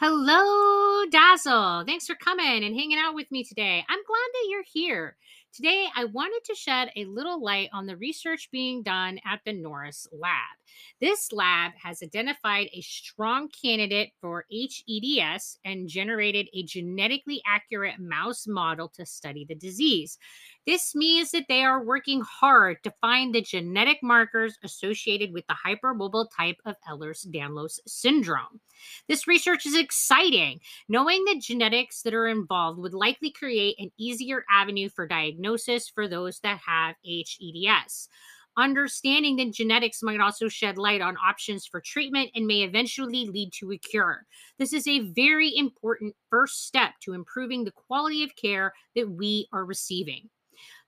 Hello, Dazzle. Thanks for coming and hanging out with me today. I'm glad that you're here. Today, I wanted to shed a little light on the research being done at the Norris Lab. This lab has identified a strong candidate for HEDS and generated a genetically accurate mouse model to study the disease. This means that they are working hard to find the genetic markers associated with the hypermobile type of Ehlers Danlos syndrome. This research is exciting. Knowing the genetics that are involved would likely create an easier avenue for diagnosis for those that have HEDS. Understanding that genetics might also shed light on options for treatment and may eventually lead to a cure. This is a very important first step to improving the quality of care that we are receiving.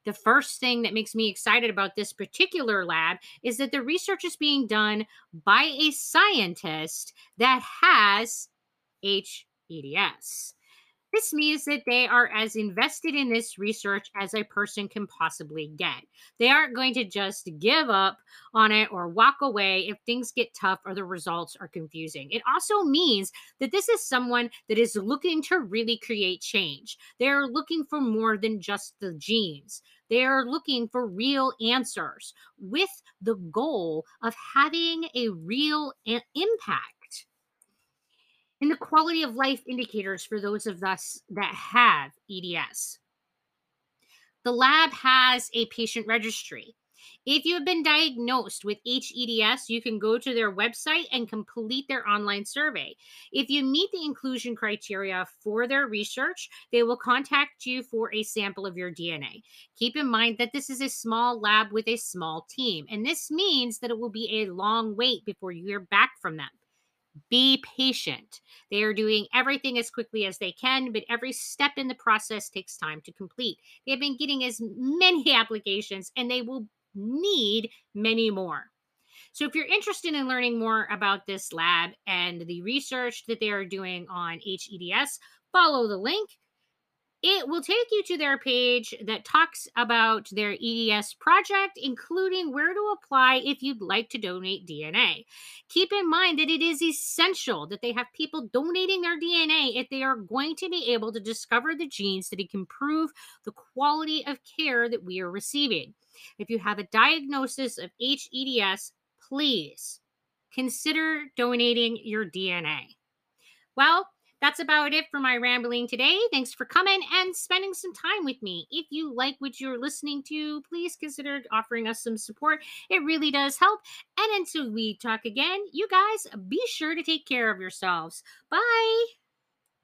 The first thing that makes me excited about this particular lab is that the research is being done by a scientist that has HEDS. This means that they are as invested in this research as a person can possibly get. They aren't going to just give up on it or walk away if things get tough or the results are confusing. It also means that this is someone that is looking to really create change. They're looking for more than just the genes. They are looking for real answers with the goal of having a real a- impact and the quality of life indicators for those of us that have EDS. The lab has a patient registry. If you have been diagnosed with HEDS, you can go to their website and complete their online survey. If you meet the inclusion criteria for their research, they will contact you for a sample of your DNA. Keep in mind that this is a small lab with a small team, and this means that it will be a long wait before you hear back from them. Be patient. They are doing everything as quickly as they can, but every step in the process takes time to complete. They have been getting as many applications and they will need many more. So, if you're interested in learning more about this lab and the research that they are doing on HEDS, follow the link it will take you to their page that talks about their EDS project, including where to apply if you'd like to donate DNA. Keep in mind that it is essential that they have people donating their DNA if they are going to be able to discover the genes that can improve the quality of care that we are receiving. If you have a diagnosis of HEDS, please consider donating your DNA. Well, that's about it for my rambling today. Thanks for coming and spending some time with me. If you like what you're listening to, please consider offering us some support. It really does help. And until we talk again, you guys be sure to take care of yourselves. Bye.